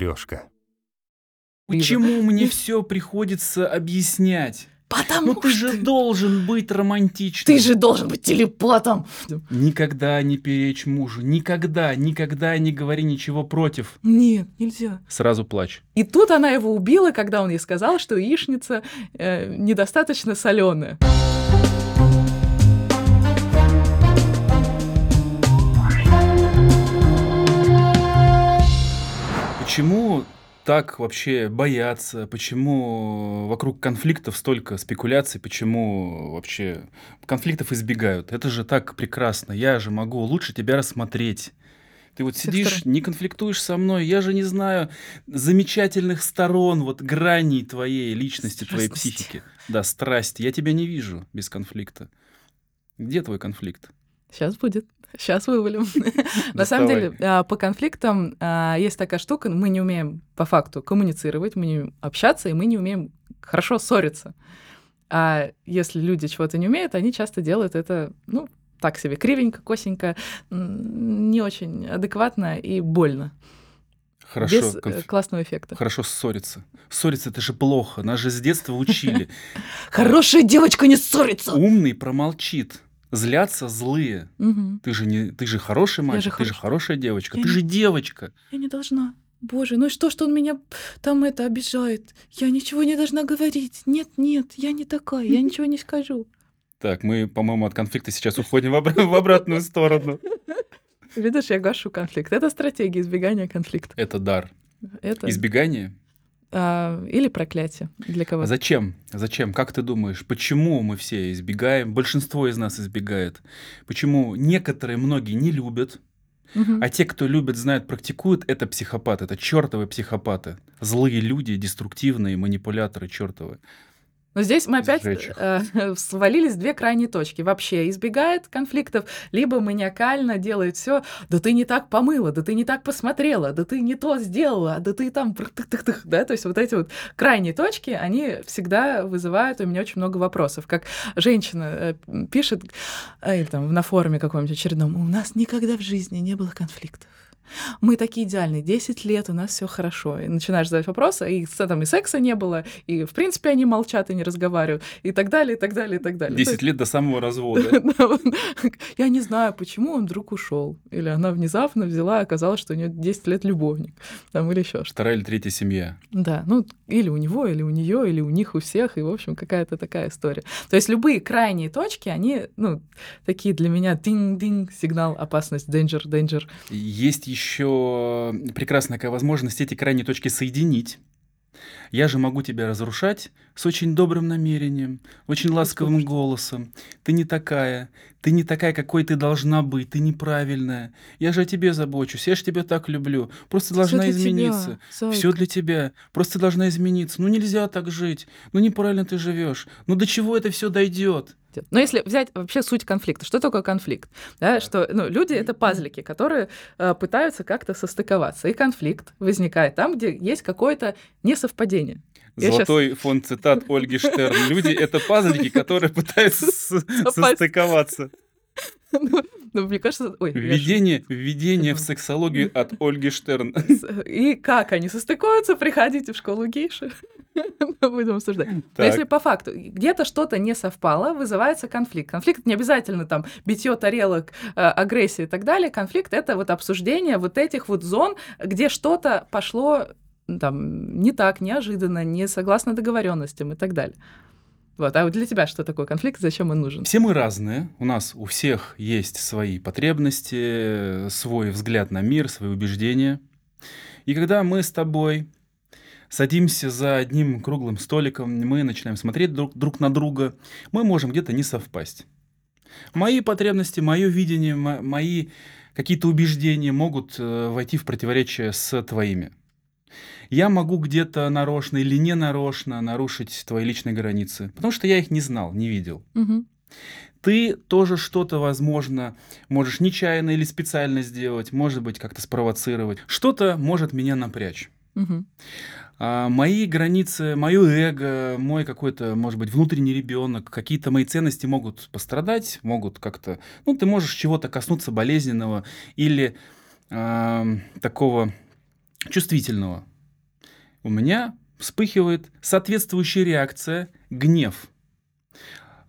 матрешка. Почему мне все приходится объяснять? Потому Ну ты же что должен быть романтичным. ты же должен быть телепатом. Никогда не перечь мужу. Никогда, никогда не говори ничего против. Нет, нельзя. Сразу плачь. И тут она его убила, когда он ей сказал, что яичница э, недостаточно соленая. Почему так вообще боятся? Почему вокруг конфликтов столько спекуляций? Почему вообще конфликтов избегают? Это же так прекрасно. Я же могу лучше тебя рассмотреть. Ты вот сидишь, не конфликтуешь со мной, я же не знаю замечательных сторон, вот граней твоей личности, твоей Страстности. психики. Да, страсти. Я тебя не вижу без конфликта. Где твой конфликт? Сейчас будет. Сейчас вывалим. На самом деле, а, по конфликтам а, есть такая штука, мы не умеем по факту коммуницировать, мы не умеем общаться, и мы не умеем хорошо ссориться. А если люди чего-то не умеют, они часто делают это, ну, так себе, кривенько, косенько, не очень адекватно и больно, Хорошо, без э, конф- классного эффекта. хорошо ссориться. Ссориться это же плохо. Нас же с детства учили. Хорошая девочка не ссорится! Умный промолчит. Злятся злые. Мгм. Ты же не, ты же хороший мальчик, же ты же хорошая девочка, Я ты не- же девочка. Я не должна. Боже, ну и что, что он меня там это обижает? Я ничего не должна говорить. Нет, нет, я не такая, я ничего не скажу. Так, мы, по-моему, от конфликта сейчас уходим в, обра- в обратную сторону. Видишь, я гашу конфликт. Это стратегия избегания конфликта. Это дар. Это Избегание. А, или проклятие для кого-то. зачем? Зачем? Как ты думаешь, почему мы все избегаем? Большинство из нас избегает. Почему некоторые, многие не любят, Мгм. а те, кто любит, знают, практикуют, это психопаты, это чертовы психопаты. Злые люди, деструктивные манипуляторы чертовы. Но здесь мы опять э, свалились в две крайние точки. Вообще избегает конфликтов, либо маниакально делает все. Да ты не так помыла, да ты не так посмотрела, да ты не то сделала, да ты там... прых-тых-тых-тых», Да? То есть вот эти вот крайние точки, они всегда вызывают у меня очень много вопросов. Как женщина э, пишет, э, или там на форуме каком-нибудь очередном, у нас никогда в жизни не было конфликтов. Мы такие идеальные, 10 лет, у нас все хорошо. И начинаешь задавать вопросы, и, там и секса не было, и, в принципе, они молчат и не разговаривают, и так далее, и так далее, и так далее. То 10 лет до самого развода. Я не знаю, почему он вдруг ушел. Или она внезапно взяла, и оказалось, что у нее 10 лет любовник. Там, или еще что-то. Вторая или третья семья. Да, ну, или у него, или у нее, или у них, у всех, и, в общем, какая-то такая история. То есть любые крайние точки, они, ну, такие для меня динг-динг, сигнал, опасность, danger, danger. Есть еще прекрасная такая возможность эти крайние точки соединить. Я же могу тебя разрушать с очень добрым намерением, очень ласковым Господи. голосом. Ты не такая, ты не такая, какой ты должна быть, ты неправильная. Я же о тебе забочусь, я же тебя так люблю. Просто должна тебя, измениться. зайка. Все для тебя. Просто должна измениться. Ну нельзя так жить. Ну неправильно ты живешь. Ну до чего это все дойдет? Идет. Но если взять вообще суть конфликта, что такое конфликт? Да, что ну, люди это пазлики, которые э, пытаются как-то состыковаться. И конфликт возникает там, где есть какое-то несовпадение. Я Золотой фонд цитат Ольги Штерн. Люди — это пазлики, которые пытаются состыковаться. Ну, мне кажется, ой, Введение, введение в сексологию от Ольги Штерн. И как они состыкуются, приходите в школу гейши. Будем обсуждать. Но если по факту где-то что-то не совпало, вызывается конфликт. Конфликт не обязательно там битье тарелок, э, агрессия и так далее. Конфликт это вот обсуждение вот этих вот зон, где что-то пошло там не так, неожиданно, не согласно договоренностям и так далее. Вот. А вот для тебя что такое конфликт, зачем он нужен? Все мы разные. У нас у всех есть свои потребности, свой взгляд на мир, свои убеждения. И когда мы с тобой садимся за одним круглым столиком, мы начинаем смотреть друг, друг на друга, мы можем где-то не совпасть. Мои потребности, мое видение, мо- мои какие-то убеждения могут э, войти в противоречие с твоими. Я могу где-то нарочно или не нарочно нарушить твои личные границы, потому что я их не знал, не видел. Мгм. Ты тоже что-то, возможно, можешь нечаянно или специально сделать, может быть, как-то спровоцировать. Что-то может меня напрячь. Мгм. А, мои границы, мое эго, мой какой-то, может быть, внутренний ребенок, какие-то мои ценности могут пострадать, могут как-то... Ну, ты можешь чего-то коснуться болезненного или ам, такого чувствительного, у меня вспыхивает соответствующая реакция гнев.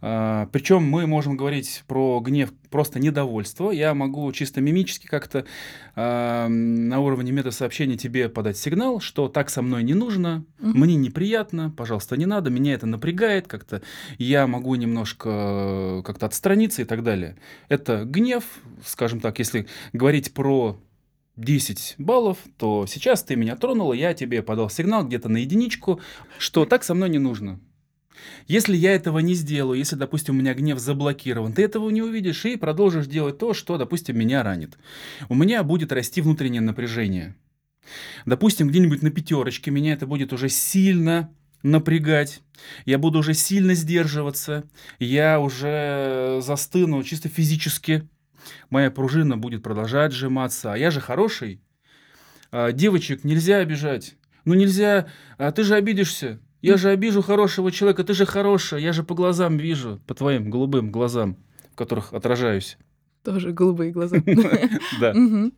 А, Причем мы можем говорить про гнев просто недовольство. Я могу чисто мимически как-то а, на уровне метасообщения тебе подать сигнал, что так со мной не нужно, Мгм. мне неприятно, пожалуйста, не надо, меня это напрягает как-то, я могу немножко э, как-то отстраниться и так далее. Это гнев, скажем так, если говорить про 10 баллов, то сейчас ты меня тронула, я тебе подал сигнал где-то на единичку, что так со мной не нужно. Если я этого не сделаю, если, допустим, у меня гнев заблокирован, ты этого не увидишь и продолжишь делать то, что, допустим, меня ранит. У меня будет расти внутреннее напряжение. Допустим, где-нибудь на пятерочке меня это будет уже сильно напрягать, я буду уже сильно сдерживаться, я уже застыну чисто физически, моя пружина будет продолжать сжиматься, а я же хороший. А, девочек нельзя обижать. Ну нельзя, а ты же обидишься. Я же обижу хорошего человека, ты же хорошая, я же по глазам вижу, по твоим голубым глазам, в которых отражаюсь. Тоже голубые глаза. Да.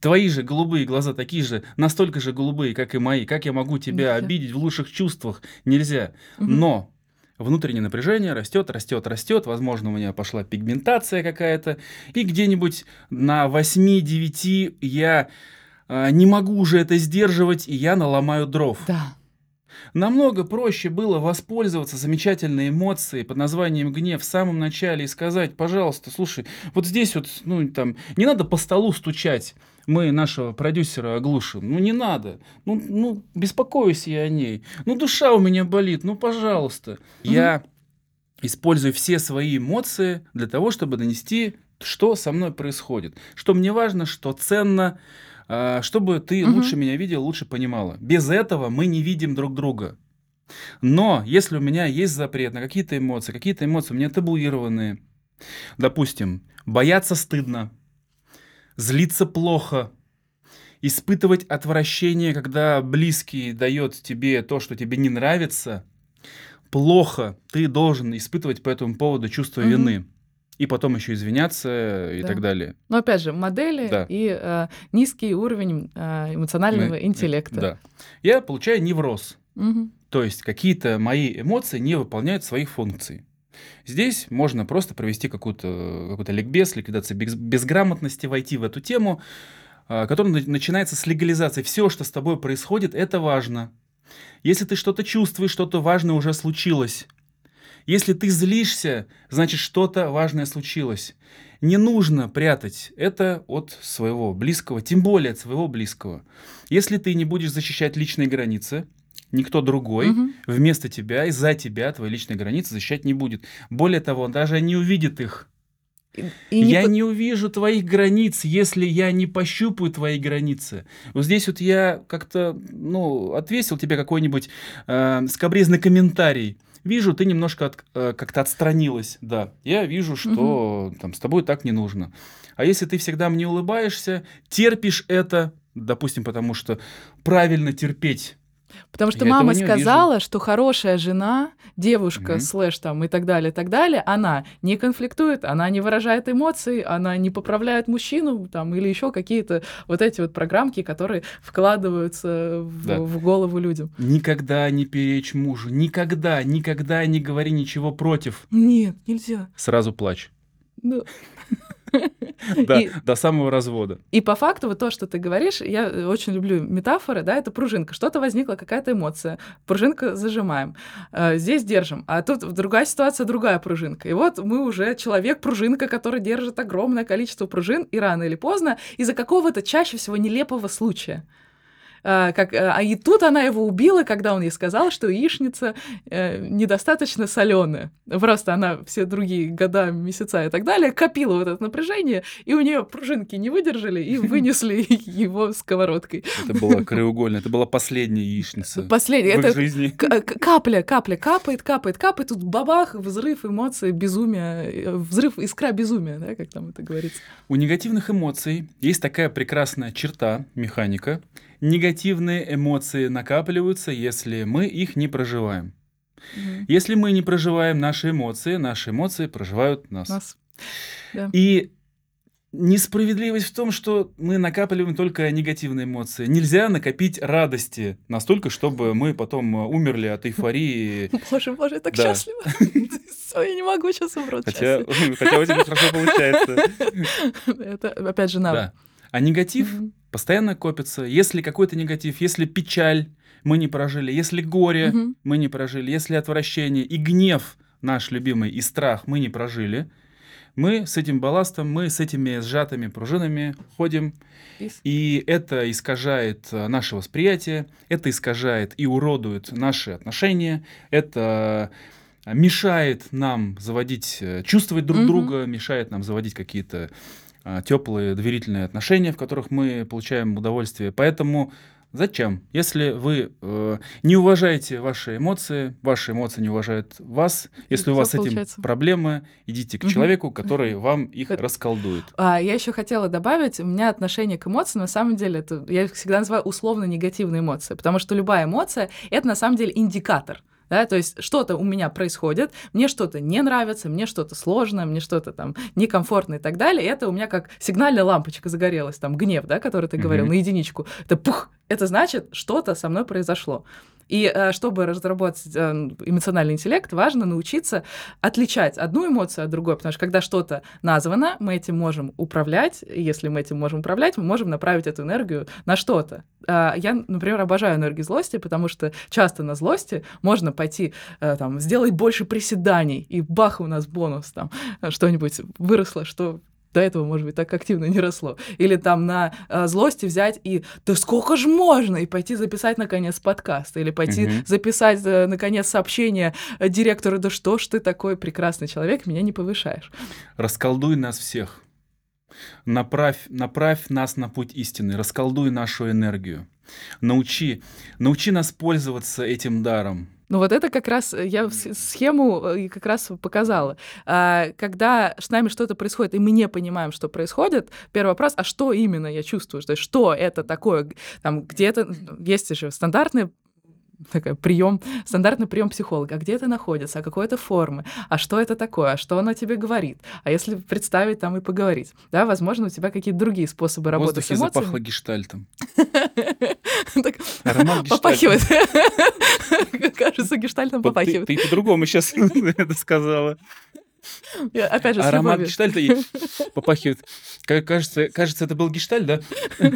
Твои же голубые глаза такие же, настолько же голубые, как и мои. Как я могу тебя обидеть в лучших чувствах? Нельзя. Но внутреннее напряжение растет, растет, растет. Возможно, у меня пошла пигментация какая-то. И где-нибудь на 8-9 я а, не могу уже это сдерживать, и я наломаю дров. Да. Намного проще было воспользоваться замечательной эмоцией под названием гнев в самом начале и сказать, пожалуйста, слушай, вот здесь вот, ну, там, не надо по столу стучать, мы нашего продюсера оглушим. Ну, не надо. Ну, ну, беспокоюсь я о ней. Ну, душа у меня болит, ну, пожалуйста. Я использую все свои эмоции для того, чтобы донести, что со мной происходит. Что мне важно, что ценно, а, чтобы ты Мгм. лучше меня видел, лучше понимала. Без этого мы не видим друг друга. Но если у меня есть запрет на какие-то эмоции, какие-то эмоции у меня табуированные, допустим, бояться стыдно, злиться плохо, испытывать отвращение, когда близкий дает тебе то, что тебе не нравится, плохо, ты должен испытывать по этому поводу чувство Мгм. вины. И потом еще извиняться и Да. так далее. Но опять же, модели Да. и э, низкий уровень э, эмоционального Мы- интеллекта. Да. Я получаю невроз. Мгм. То есть какие-то мои эмоции не выполняют своих функций. Здесь можно просто провести какую-то какой ликбез, ликвидацию без- безграмотности, войти в эту тему, а, которая на- начинается с легализации. Все, что с тобой происходит, это важно. Если ты что-то чувствуешь, что-то важное уже случилось. Если ты злишься, значит что-то важное случилось. Не нужно прятать это от своего близкого, тем более от своего близкого. Если ты не будешь защищать личные границы, никто другой Мгм. вместо тебя и за тебя твои личные границы защищать не будет. Более того, он даже не увидит их. И- не я по- не увижу твоих границ, если я не пощупаю твои границы. Вот здесь вот я как-то, ну, отвесил тебе какой-нибудь э, скобрезный комментарий. Вижу, ты немножко от- э, как-то отстранилась, да. Я вижу, что там с тобой так не нужно. А если ты всегда мне улыбаешься, терпишь это, допустим, потому что правильно терпеть. Потому что Я мама не вижу. сказала, что хорошая жена, девушка, Мгм. слэш там и так далее, и так далее, она не конфликтует, она не выражает эмоций, она не поправляет мужчину там или еще какие-то вот эти вот программки, которые вкладываются в, Да. в голову людям. Никогда не перечь мужу, никогда, никогда не говори ничего против. Нет, нельзя. Сразу плачь. Ну, Да, И- до самого развода. И по факту вот то, что ты говоришь, я очень люблю метафоры, да, это пружинка. Что-то возникла, какая-то эмоция. Пружинка зажимаем. Э, Здесь держим. А тут другая ситуация, другая пружинка. И вот мы уже человек-пружинка, который держит огромное количество пружин, и рано или поздно из-за какого-то чаще всего нелепого случая. А, как, э, а и тут она его убила, когда он ей сказал, что яичница э, недостаточно соленая. Просто она все другие года, месяца и так далее копила вот это напряжение, и у нее пружинки не выдержали и вынесли его сковородкой. Это была краеугольная, это была последняя яичница их это жизни. к- капля, капля, капает, капает, капает, тут бабах, взрыв эмоций, безумие, э, взрыв искра безумия, да, как там это говорится. У негативных эмоций есть такая прекрасная черта, механика. Негативные эмоции накапливаются, если мы их не проживаем. Мгм. Если мы не проживаем наши эмоции, наши эмоции проживают нас. Нас. И Несправедливость в том, что мы накапливаем только негативные эмоции. Нельзя накопить радости настолько, чтобы мы потом э, умерли от эйфории. Боже, боже, так Да. счастлива. Всё, Я не могу сейчас умру от Хотя, у тебя хорошо получается. Это опять же навык. Да. А негатив Мгм. Постоянно копится. Если какой-то негатив, если печаль мы не прожили, если горе Мгм. мы не прожили, если отвращение и гнев наш любимый, и страх мы не прожили, мы с этим балластом, мы с этими сжатыми пружинами ходим, И с- и это искажает э, наше восприятие, это искажает и уродует наши отношения, это э, мешает нам заводить, э, чувствовать друг Мгм. друга, мешает нам заводить какие-то теплые, доверительные отношения, в которых мы получаем удовольствие. Поэтому зачем? Если вы э, не уважаете ваши эмоции, ваши эмоции не уважают вас, если у всё вас с этим проблемы, идите к человеку, который вам их Это- расколдует. А, я еще хотела добавить, у меня отношение к эмоциям, на самом деле, это, я их всегда называю условно негативные эмоции, потому что любая эмоция — это на самом деле индикатор. Да, то есть что-то у меня происходит, мне что-то не нравится, мне что-то сложно, мне что-то там некомфортно и так далее. И это у меня как сигнальная лампочка загорелась, там гнев, да, который ты говорил, Мгм. на единичку. Это пух, это значит, что-то со мной произошло. И э, чтобы разработать э, эмоциональный интеллект, важно научиться отличать одну эмоцию от другой, потому что когда что-то названо, мы этим можем управлять, и если мы этим можем управлять, мы можем направить эту энергию на что-то. А, Я, например, обожаю энергию злости, потому что часто на злости можно пойти э, там сделать больше приседаний, и бах, у нас бонус там что-нибудь выросло, что до этого, может быть, так активно не росло. Или там на э, злости взять и «да сколько ж можно?» и пойти записать, наконец, подкаст. Или пойти Мгм. записать, э, наконец, сообщение э, директору «да что ж ты такой прекрасный человек, меня не повышаешь». Расколдуй нас всех. Направь, направь нас на путь истины, расколдуй нашу энергию. Научи, научи нас пользоваться этим даром. Ну вот это как раз э, я схему э, как раз показала. А, Когда с нами что-то происходит, и мы не понимаем, что происходит, первый вопрос, а что именно я чувствую? То есть что это такое? Там где-то есть же стандартный такой прием, стандартный прием психолога. А где это находится? А какой это формы? А что это такое? А что оно тебе говорит? А если представить там и поговорить? Да, возможно, у тебя какие-то другие способы работы с эмоциями. запахло гештальтом. Попахивает. Кажется, гештальтом попахивает. ты по-другому сейчас это сказала. Опять же, с Аромат гештальта попахивает. Ка- Кажется, кажется, это был гештальт, да?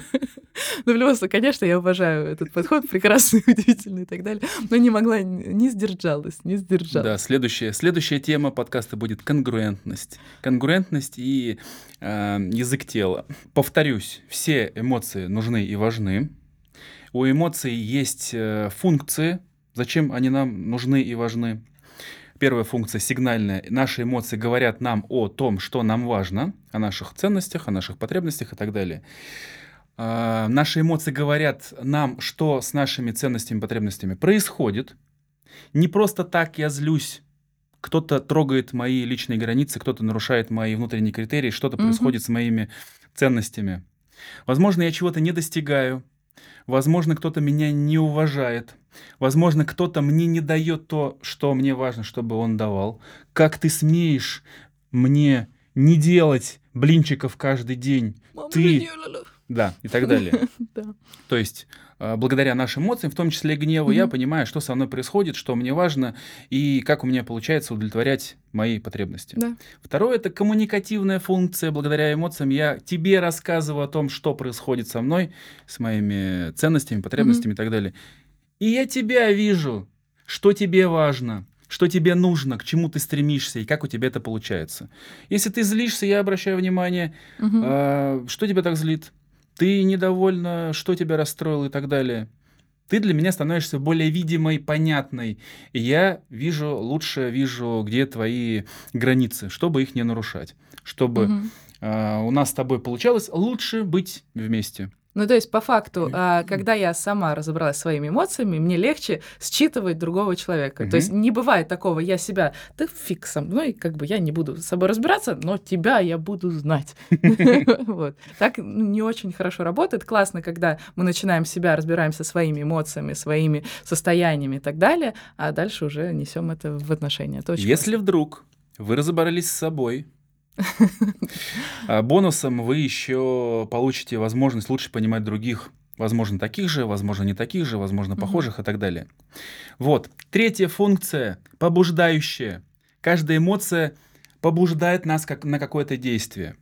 Ну, в любом случае, конечно, я уважаю этот подход, прекрасный, удивительный и так далее, но не могла, не сдержалась, не сдержалась. Да, следующая, следующая тема подкаста будет конгруентность. Конгруентность и э, язык тела. Повторюсь, все эмоции нужны и важны. У эмоций есть э, функции. Зачем они нам нужны и важны? Первая функция сигнальная. Наши эмоции говорят нам о том, что нам важно, о наших ценностях, о наших потребностях и так далее. А, Наши эмоции говорят нам, что с нашими ценностями, потребностями происходит. Не просто так я злюсь. Кто-то трогает мои личные границы, кто-то нарушает мои внутренние критерии, что-то Мгм. происходит с моими ценностями. Возможно, я чего-то не достигаю. Возможно, кто-то меня не уважает. Возможно, кто-то мне не дает то, что мне важно, чтобы он давал. Как ты смеешь мне не делать блинчиков каждый день? Мама, ты-. Да, и так далее. Да. То есть, э, благодаря нашим эмоциям, в том числе гневу, я понимаю, что со мной происходит, что мне важно и как у меня получается удовлетворять мои потребности. Да. Второе это коммуникативная функция. Благодаря эмоциям я тебе рассказываю о том, что происходит со мной, с моими ценностями, потребностями и так далее. И я тебя вижу, что тебе важно, что тебе нужно, к чему ты стремишься и как у тебя это получается. Если ты злишься, я обращаю внимание, Мгм. а, что тебя так злит? Ты недовольна, что тебя расстроило и так далее. Ты для меня становишься более видимой, понятной. И я вижу, лучше вижу, где твои границы, чтобы их не нарушать. Чтобы Мгм. а, у нас с тобой получалось лучше быть вместе. Ну, то есть, по факту, а, когда я сама разобралась своими эмоциями, мне легче считывать другого человека. Мгм. То есть не бывает такого, я себя, да фиг со мной, как бы я не буду с собой разбираться, но тебя я буду знать. Вот. Так ну, не очень хорошо работает. Классно, когда мы начинаем себя, разбираемся своими эмоциями, своими состояниями и так далее, а дальше уже несем это в отношения. Если вдруг вы разобрались с собой, бонусом вы еще получите возможность лучше понимать других, возможно, таких же, возможно, не таких же, возможно, похожих и так далее. Вот. Третья функция – побуждающая. Каждая эмоция побуждает нас как на какое-то действие.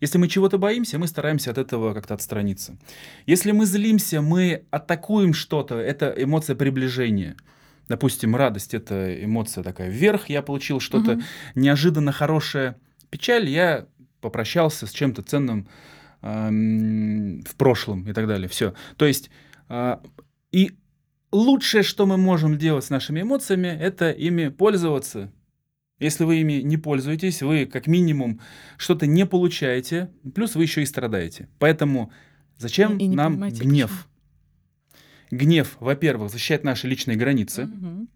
Если мы чего-то боимся, мы стараемся от этого как-то отстраниться. Если мы злимся, мы атакуем что-то, это эмоция приближения. Допустим, радость это эмоция такая вверх, я получил что-то угу. неожиданно хорошее. Печаль, я попрощался с чем-то ценным э, в прошлом и так далее. Все. То есть э, и лучшее, что мы можем делать с нашими эмоциями, это ими пользоваться. Если вы ими не пользуетесь, вы как минимум что-то не получаете, плюс вы еще и страдаете. Поэтому зачем и, и нам гнев? Почему? Гнев, во-первых, защищает наши личные границы. Угу.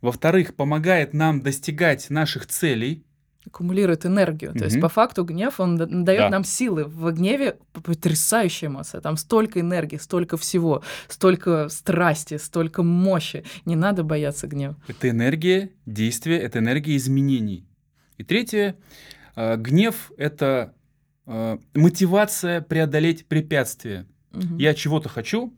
Во-вторых, помогает нам достигать наших целей аккумулирует энергию. Mm-hmm. То есть по факту гнев, он дает да. нам силы. В гневе потрясающая эмоция. Там столько энергии, столько всего, столько страсти, столько мощи. Не надо бояться гнева. Это энергия действия, это энергия изменений. И третье, э, гнев — это э, мотивация преодолеть препятствия. Угу. Я чего-то хочу,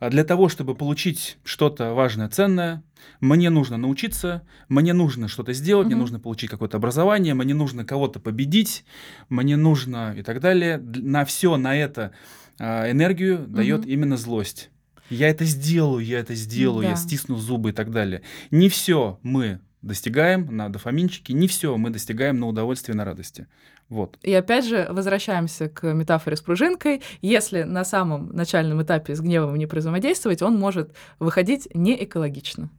для того, чтобы получить что-то важное, ценное, мне нужно научиться, мне нужно что-то сделать, угу. мне нужно получить какое-то образование, мне нужно кого-то победить, мне нужно и так далее. На все на это а, энергию угу. дает именно злость. Я это сделаю, я это сделаю, да. я стисну зубы и так далее. Не все мы достигаем на дофаминчике, не все мы достигаем на удовольствие, на радости. Вот. И опять же, возвращаемся к метафоре с пружинкой. Если на самом начальном этапе с гневом не взаимодействовать, он может выходить не экологично.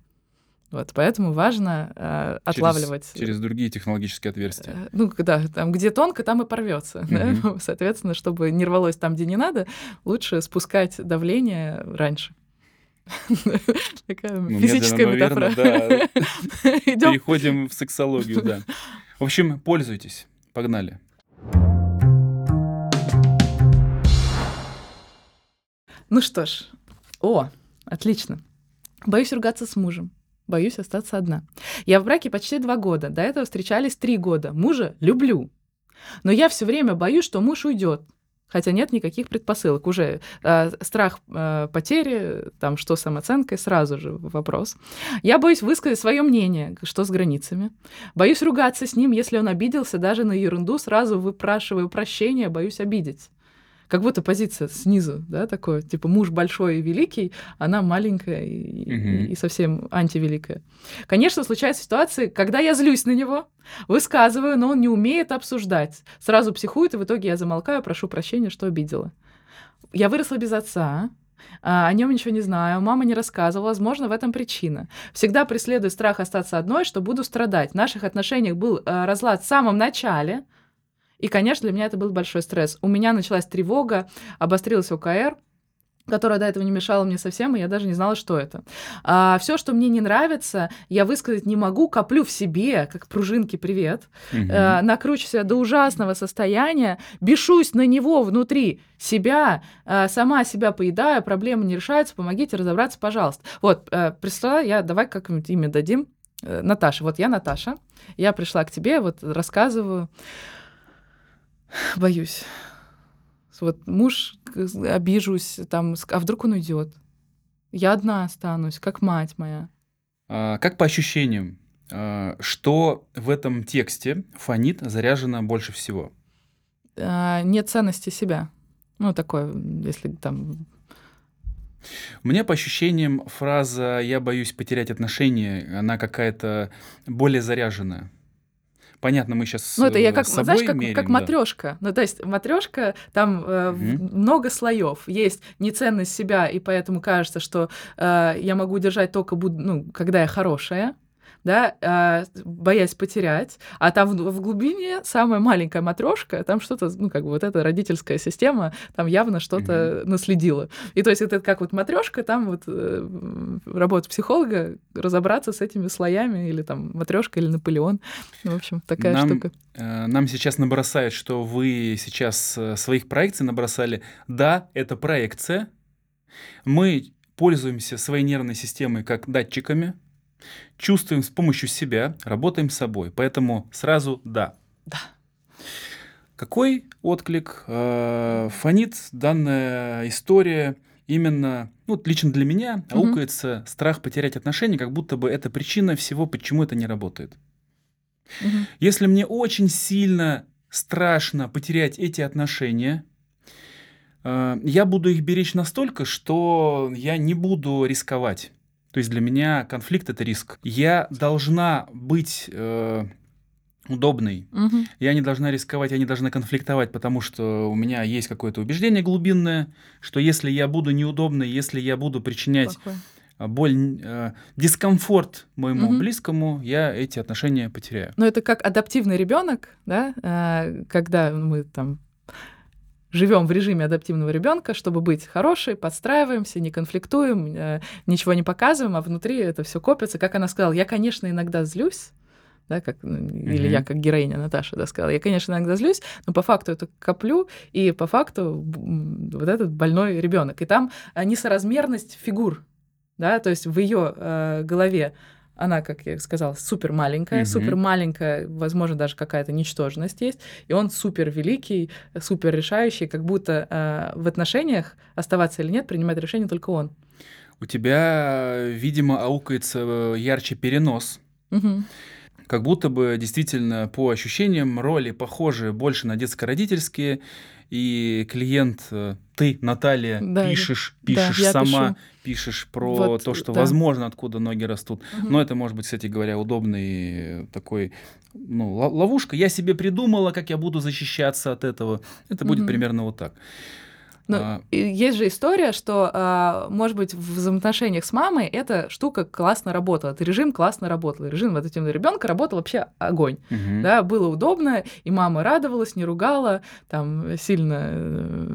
Вот, поэтому важно э, отлавливать. Через, через другие технологические отверстия. Э, ну, да, там, где тонко, там и порвется. Mm-hmm. Да? Соответственно, чтобы не рвалось там, где не надо, лучше спускать давление раньше. Такая ну, физическая метафора. Переходим в сексологию, да. В общем, пользуйтесь. Погнали. Ну что ж, о, отлично. Боюсь ругаться с мужем. Боюсь остаться одна. Я в браке почти два года. До этого встречались три года. Мужа люблю. Но я все время боюсь, что муж уйдет. Хотя нет никаких предпосылок. Уже э, страх э, потери, там что с самооценкой, сразу же вопрос. Я боюсь высказать свое мнение, что с границами. Боюсь ругаться с ним, если он обиделся даже на ерунду, сразу выпрашиваю прощения, боюсь обидеть как будто позиция снизу, да, такое, типа муж большой и великий, она маленькая и, угу. и, и совсем антивеликая. Конечно, случаются ситуации, когда я злюсь на него, высказываю, но он не умеет обсуждать. Сразу психует, и в итоге я замолкаю, прошу прощения, что обидела. Я выросла без отца, а, о нем ничего не знаю, мама не рассказывала, возможно, в этом причина. Всегда преследую страх остаться одной, что буду страдать. В наших отношениях был э, разлад в самом начале, и, конечно, для меня это был большой стресс. У меня началась тревога, обострилась ОКР, которая до этого не мешала мне совсем, и я даже не знала, что это. А, все, что мне не нравится, я высказать не могу, коплю в себе, как пружинки привет, угу. а, накручу себя до ужасного состояния, бешусь на него внутри себя, а, сама себя поедаю, проблемы не решаются, помогите разобраться, пожалуйста. Вот, а, пришла я, давай как-нибудь имя дадим. Наташа, вот я Наташа, я пришла к тебе, вот рассказываю. Боюсь. Вот муж, обижусь, там, а вдруг он уйдет? Я одна останусь, как мать моя. А, как по ощущениям, а, что в этом тексте фонит заряжено больше всего? А, нет ценности себя. Ну, такое, если там меня по ощущениям фраза «я боюсь потерять отношения», она какая-то более заряженная понятно, мы сейчас Ну, это я как, собой знаешь, как, меряем, как да. матрешка. Ну, то есть матрешка, там э, угу. много слоев. Есть неценность себя, и поэтому кажется, что э, я могу держать только, буд- ну, когда я хорошая да, а, боясь потерять, а там в, в глубине самая маленькая матрешка, там что-то, ну, как бы вот эта родительская система, там явно что-то mm-hmm. наследила. И то есть это как вот матрешка, там вот э, работа психолога, разобраться с этими слоями, или там матрешка, или Наполеон. Ну, в общем, такая нам, штука. Э, нам сейчас набросают, что вы сейчас э, своих проекций набросали. Да, это проекция. Мы пользуемся своей нервной системой как датчиками, чувствуем с помощью себя, работаем с собой. Поэтому сразу да. Да. Какой отклик э, фонит данная история именно, ну, лично для меня аукается страх потерять отношения, как будто бы это причина всего, почему это не работает. Мгм. Если мне очень сильно страшно потерять эти отношения, э, я буду их беречь настолько, что я не буду рисковать. То есть для меня конфликт это риск. Я должна быть э, удобной. Мгм. Я не должна рисковать, я не должна конфликтовать, потому что у меня есть какое-то убеждение глубинное, что если я буду неудобной, если я буду причинять Плохой. а, боль, э, дискомфорт моему Мгм. близкому, я эти отношения потеряю. Но это как адаптивный ребенок, да, а, когда мы там живем в режиме адаптивного ребенка, чтобы быть хорошей, подстраиваемся, не конфликтуем, э, ничего не показываем, а внутри это все копится. Как она сказала, я, конечно, иногда злюсь, да, как, ну, или я как героиня Наташа да, сказала, я, конечно, иногда злюсь, но по факту это коплю, и по факту вот этот больной ребенок. И там а, несоразмерность фигур, да, то есть в ее голове она, как я сказала, супер маленькая, Мгм. супер маленькая, возможно, даже какая-то ничтожность есть, и он супер великий, супер решающий, как будто э, в отношениях оставаться или нет, принимает решение только он. У тебя, видимо, аукается э, ярче перенос, Мгм. как будто бы действительно по ощущениям роли похожи больше на детско-родительские, и клиент, э, ты, Наталья, Да, пишешь, да, пишешь я сама, пишу. пишешь про Вот, то, что да. возможно, откуда ноги растут. Мгм. Но это может быть, кстати говоря, удобный такой ну, ло- ловушка. Я себе придумала, как я буду защищаться от этого. Это будет Мгм. примерно вот так. Ну, А, есть же история, что, а, может быть, в взаимоотношениях с мамой эта штука классно работала, этот режим классно работал. Режим адаптивного ребенка работал вообще огонь. мгм. Да, было удобно, и мама радовалась, не ругала, там сильно э,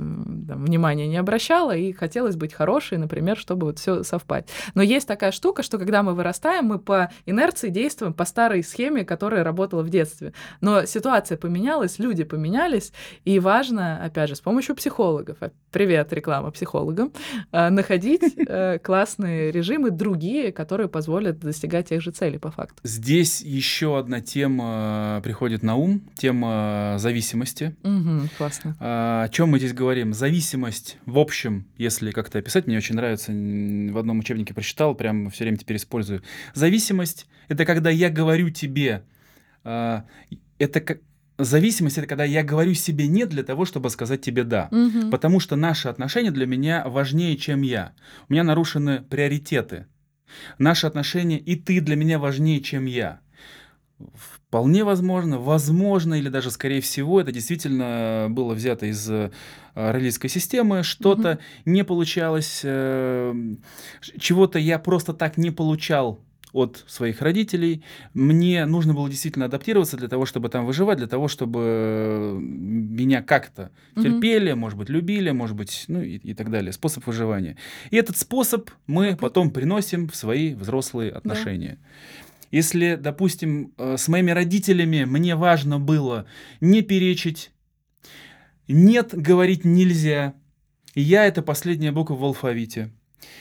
там, внимания не обращала, и хотелось быть хорошей, например, чтобы вот все совпать. Но есть такая штука, что когда мы вырастаем, мы по инерции действуем по старой схеме, которая работала в детстве. Но ситуация поменялась, люди поменялись, и важно, опять же, с помощью психологов, привет, реклама психологам, а, находить э, классные режимы, другие, которые позволят достигать тех же целей по факту. Здесь еще одна тема приходит на ум, тема зависимости. Мгм, классно. А, О чем мы здесь говорим? Зависимость, в общем, если как-то описать, мне очень нравится, в одном учебнике прочитал, прям все время теперь использую. Зависимость — это когда я говорю тебе, а, это как... Зависимость — это когда я говорю себе «нет» для того, чтобы сказать тебе «да». Мгм. Потому что наши отношения для меня важнее, чем я. У меня нарушены приоритеты. Наши отношения и ты для меня важнее, чем я. Вполне возможно, возможно, или даже скорее всего, это действительно было взято из э, родительской системы, что-то не получалось, э, чего-то я просто так не получал от своих родителей. Мне нужно было действительно адаптироваться для того, чтобы там выживать, для того, чтобы меня как-то терпели, может быть, любили, может быть, ну и, и так далее. Способ выживания. И этот способ мы потом приносим в свои взрослые отношения. Если, допустим, э, с моими родителями мне важно было не перечить, нет говорить нельзя, я это последняя буква в алфавите.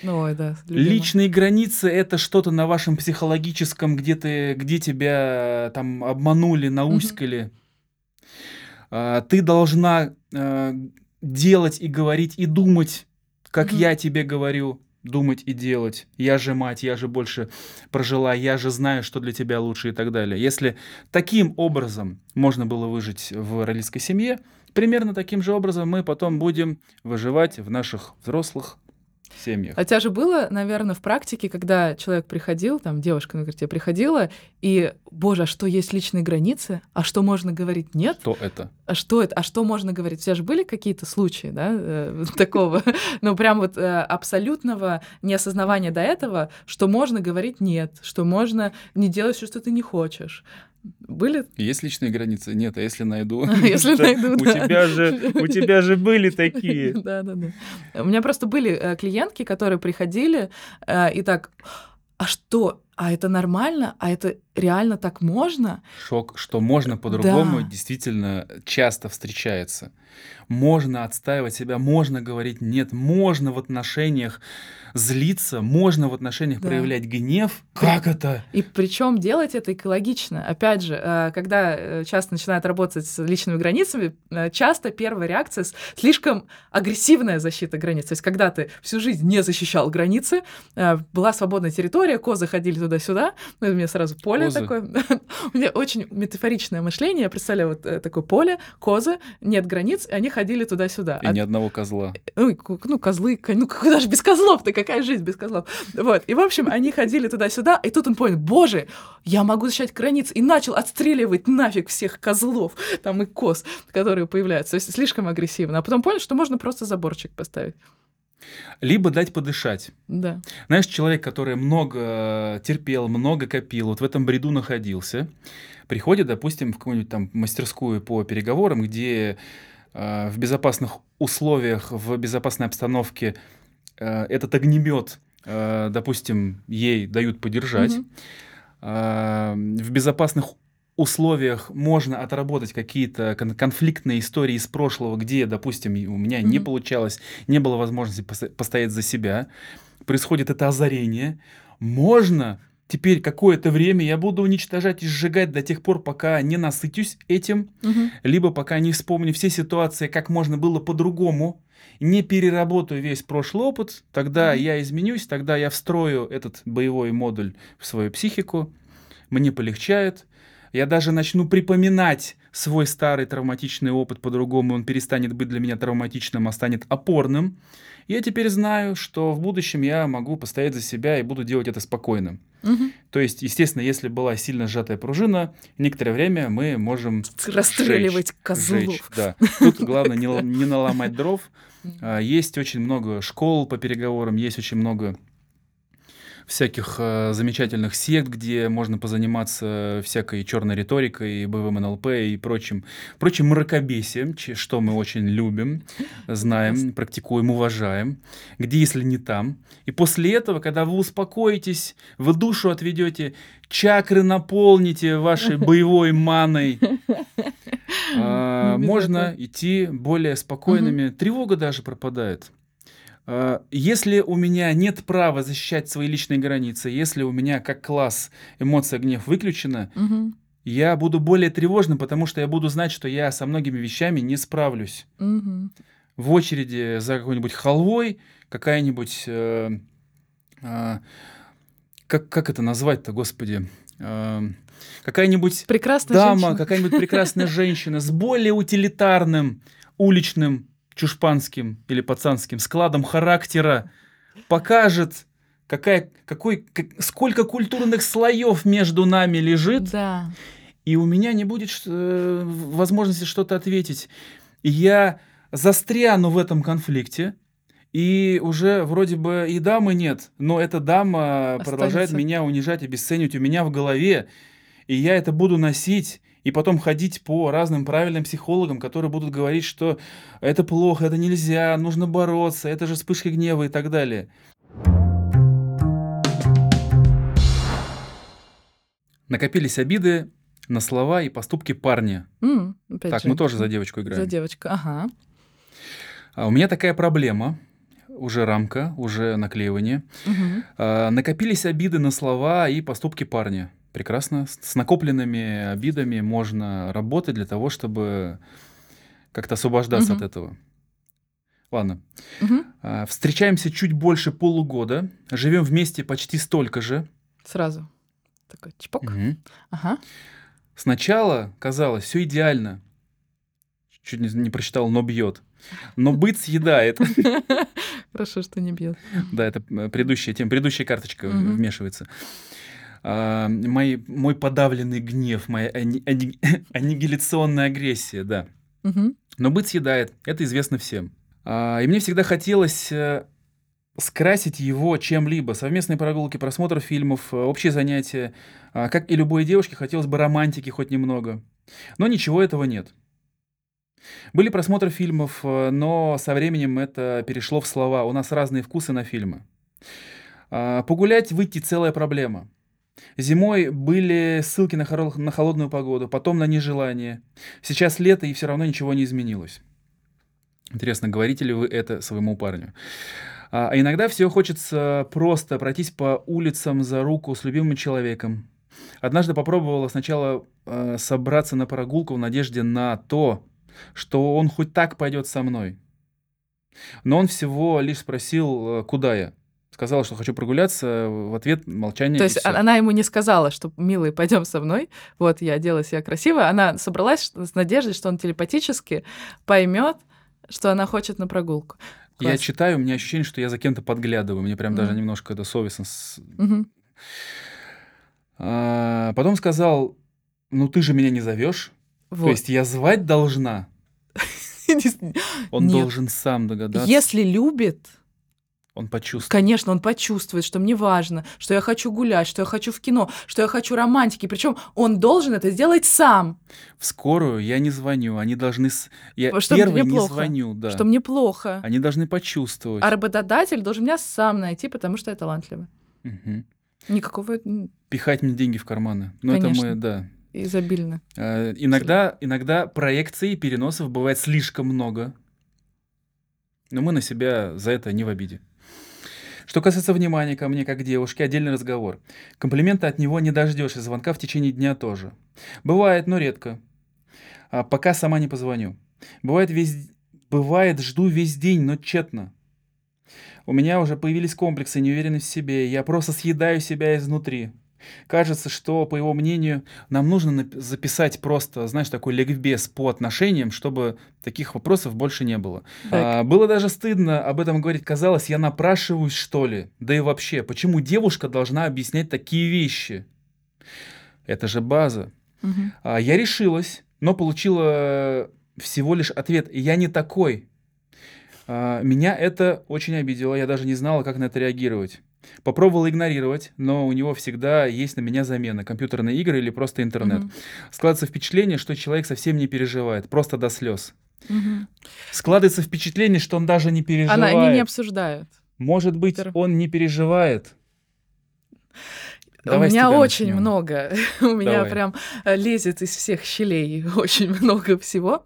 Ой, да. любимая. Личные границы это что-то на вашем психологическом, где ты, где тебя там обманули, науськали. А, Ты должна э, делать и говорить и думать, как Мгм. я тебе говорю, думать и делать. Я же мать, я же больше прожила, я же знаю, что для тебя лучше и так далее. Если таким образом можно было выжить в родительской семье, примерно таким же образом мы потом будем выживать в наших взрослых семьях. Тебя же было, наверное, в практике, когда человек приходил, там девушка, например, тебе приходила, и, боже, а что есть личные границы? А что можно говорить нет? Что это? А что это? А что можно говорить? У тебя же были какие-то случаи, да, э, такого, ну, прям вот э, абсолютного неосознавания до этого, что можно говорить нет, что можно не делать все, что ты не хочешь. Были? Есть личные границы? Нет, а если найду? Если найду, У тебя же, у тебя же были такие. Да, да, да. У меня просто были э, клиентки, которые приходили э, и так, а что, а это нормально, а это реально так можно? Шок, что можно по-другому, Да. действительно часто встречается. Можно отстаивать себя, можно говорить нет, можно в отношениях злиться, можно в отношениях Да. проявлять гнев. Как это? И причем делать это экологично. Опять же, э, когда э, часто начинают работать с личными границами, э, часто первая реакция слишком агрессивная защита границ. То есть, когда ты всю жизнь не защищал границы, была свободная территория, козы ходили туда-сюда, ну, у меня сразу поле Козы? такое. У меня очень метафоричное мышление. Я представляю вот э, такое поле, козы, нет границ, и они ходили туда-сюда. И А ни одного козла. Ой, ну, козлы, ну, куда же без козлов-то, какая жизнь без козлов? Вот, и, в общем, они ходили туда-сюда, и тут он понял, боже, я могу защищать границы, и начал отстреливать нафиг всех козлов, там, и коз, которые появляются, то есть слишком агрессивно, а потом понял, что можно просто заборчик поставить, Либо дать подышать. да. Знаешь, человек, который много терпел, много копил, вот в этом бреду находился, приходит, допустим, в какую-нибудь там мастерскую по переговорам, где э, в безопасных условиях, в безопасной обстановке э, этот огнемет, э, допустим, ей дают подержать, Мгм. а, в безопасных условиях можно отработать какие-то кон- конфликтные истории из прошлого, где, допустим, у меня не Мгм. получалось, не было возможности постоять за себя, происходит это озарение, можно теперь какое-то время я буду уничтожать и сжигать до тех пор, пока не насытюсь этим, Мгм. либо пока не вспомню все ситуации, как можно было по-другому, не переработаю весь прошлый опыт, тогда Мгм. я изменюсь, тогда я встрою этот боевой модуль в свою психику, мне полегчает, я даже начну припоминать свой старый травматичный опыт по-другому, он перестанет быть для меня травматичным, а станет опорным. Я теперь знаю, что в будущем я могу постоять за себя и буду делать это спокойно. Мгм. То есть, естественно, если была сильно сжатая пружина, некоторое время мы можем Расстреливать сжечь, козлов. сжечь, да. Тут главное не, не наломать дров. А, Есть очень много школ по переговорам, есть очень много всяких а, замечательных сект, где можно позаниматься всякой черной риторикой, боевым НЛП и прочим, прочим мракобесием, что мы очень любим, знаем, практикуем, уважаем, где если не там. И после этого, когда вы успокоитесь, вы душу отведете, чакры наполните вашей боевой маной, а, можно идти более спокойными. Тревога даже пропадает. А, Если у меня нет права защищать свои личные границы, если у меня как класс эмоция гнев выключена, Мгм. я буду более тревожным, потому что я буду знать, что я со многими вещами не справлюсь. Мгм. В очереди за какой-нибудь халвой какая-нибудь... э, а, как, как это назвать-то, господи? Какая-нибудь Прекрасная дама, какая-нибудь прекрасная женщина с более утилитарным уличным чушпанским или пацанским складом характера покажет, какая, какой, как- сколько культурных слоев между нами лежит, Да. и у меня не будет э, возможности что-то ответить. И я застряну в этом конфликте, и уже вроде бы и дамы нет, но эта дама продолжает Останется. меня унижать, обесценивать у меня в голове, и я это буду носить, и потом ходить по разным правильным психологам, которые будут говорить, что это плохо, это нельзя, нужно бороться, это же вспышки гнева и так далее. Накопились обиды на слова и поступки парня. Опять Так, же. мы тоже за девочку играем. За девочку, ага. А у меня такая проблема, уже рамка, уже наклеивание. Мгм. А, накопились обиды на слова и поступки парня. Прекрасно. С накопленными обидами можно работать для того, чтобы как-то освобождаться Мгм. от этого. Ладно. А, встречаемся чуть больше полугода, живем вместе почти столько же. Сразу. Такой чпок. Мгм. Ага. Сначала казалось все идеально. Чуть не, не прочитал, но бьет. Но быт съедает. Хорошо, что не бьет. Да, это э, предыдущая тема, предыдущая карточка вмешивается. Мои, мой подавленный гнев, моя ани- ани- аннигиляционная агрессия, да. Мгм. Но быт съедает, это известно всем. А, и мне всегда хотелось э, скрасить его чем-либо. Совместные прогулки, просмотр фильмов, э, общие занятия. А, как и любой девушке, хотелось бы романтики хоть немного. Но ничего этого нет. Были просмотры фильмов, э, но со временем это перешло в слова. У нас разные вкусы на фильмы. А, Погулять, выйти целая проблема. Зимой были ссылки на, хоро- на холодную погоду, потом на нежелание. Сейчас лето, и все равно ничего не изменилось. Интересно, говорите ли вы это своему парню? А а иногда всего хочется просто пройтись по улицам за руку с любимым человеком. Однажды попробовала сначала э, собраться на прогулку в надежде на то, что он хоть так пойдет со мной. Но он всего лишь спросил, э, куда я. Сказала, что хочу прогуляться, в ответ молчание. То есть она ему не сказала, что, милый, пойдем со мной, вот я делаю себя красиво. Она собралась с надеждой, что он телепатически поймет, что она хочет на прогулку. Я Класс. читаю, у меня ощущение, что я за кем-то подглядываю. Мне прям даже Мгм. немножко это совестно. Мгм. А, потом сказал, ну ты же меня не зовешь. То Вот. есть я звать должна. Он должен сам догадаться. Если любит, Он почувствует. конечно, он почувствует, что мне важно, что я хочу гулять, что я хочу в кино, что я хочу романтики. Причем он должен это сделать сам, В скорую я не звоню. Они должны... с- Я Что первый мне не плохо, звоню, да. что мне плохо. Они должны почувствовать. А работодатель должен меня сам найти, потому что я талантливая. Мгм. Никакого Пихать мне деньги в карманы. Ну, это мы, да. изобильно. Э, Иногда, иногда проекций и переносов бывает слишком много. Но мы на себя за это не в обиде. Что касается внимания ко мне как девушке, отдельный разговор. Комплимента от него не дождешься, звонка в течение дня тоже. Бывает, но редко. А пока сама не позвоню. Бывает, весь... Бывает, жду весь день, но тщетно. У меня уже появились комплексы, неуверенность в себе. Я просто съедаю себя изнутри. Кажется, что, по его мнению, нам нужно записать просто, знаешь, такой ликбез по отношениям, чтобы таких вопросов больше не было. Так. А, было даже стыдно об этом говорить. Казалось, я напрашиваюсь, что ли. Да и вообще, почему девушка должна объяснять такие вещи? Это же база. Мгм. А, я решилась, но получила всего лишь ответ «я не такой». А, меня это очень обидело, я даже не знала, как на это реагировать. Попробовала игнорировать, но у него всегда есть на меня замена. Компьютерные игры или просто интернет. Мгм. Складывается впечатление, что человек совсем не переживает, просто до слез. Мгм. Складывается впечатление, что он даже не переживает. Она, они не обсуждают. Может быть, Пер- он не переживает. Давай у меня очень начнем. много. У меня Давай. прям лезет из всех щелей очень много всего.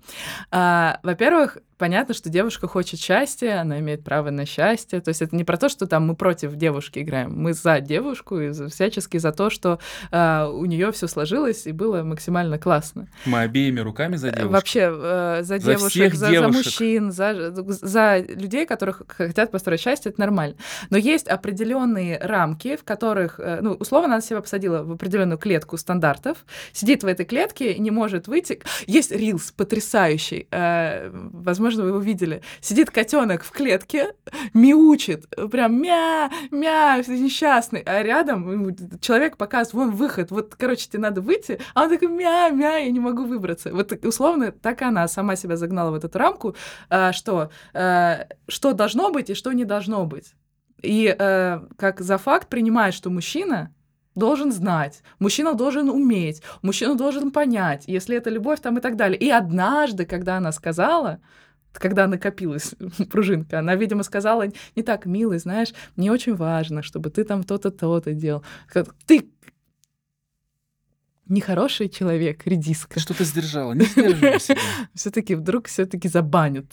А, Во-первых, понятно, что девушка хочет счастья, она имеет право на счастье. То есть это не про то, что там мы против девушки играем. Мы за девушку и за- всячески за то, что а, у нее все сложилось и было максимально классно. Мы обеими руками за Э, девушку. Вообще э, за, За девушек, за, за девушек. мужчин, за, за людей, которых хотят построить счастье, это нормально. Но есть определенные рамки, в которых, э, ну, условно, она себя посадила в определенную клетку стандартов, сидит в этой клетке, не может выйти. Есть рилс потрясающий, э, возможно, вы его видели. Сидит котенок в клетке, мяучит, прям мя, мя, несчастный, а рядом человек показывает, вон выход, вот, короче, тебе надо выйти, а он такой мя, мя, я не могу выбраться. Вот условно так она сама себя загнала в эту рамку, а, что, а, что должно быть и что не должно быть. И э, как за факт принимает, что мужчина должен знать, мужчина должен уметь, мужчина должен понять, если это любовь там и так далее. И однажды, когда она сказала, когда накопилась пружинка, она, видимо, сказала не так, милый, знаешь, мне очень важно, чтобы ты там то-то, то-то делал. Ты нехороший человек, редиска. Что ты сдержала? Не себя. Все-таки вдруг все-таки забанят.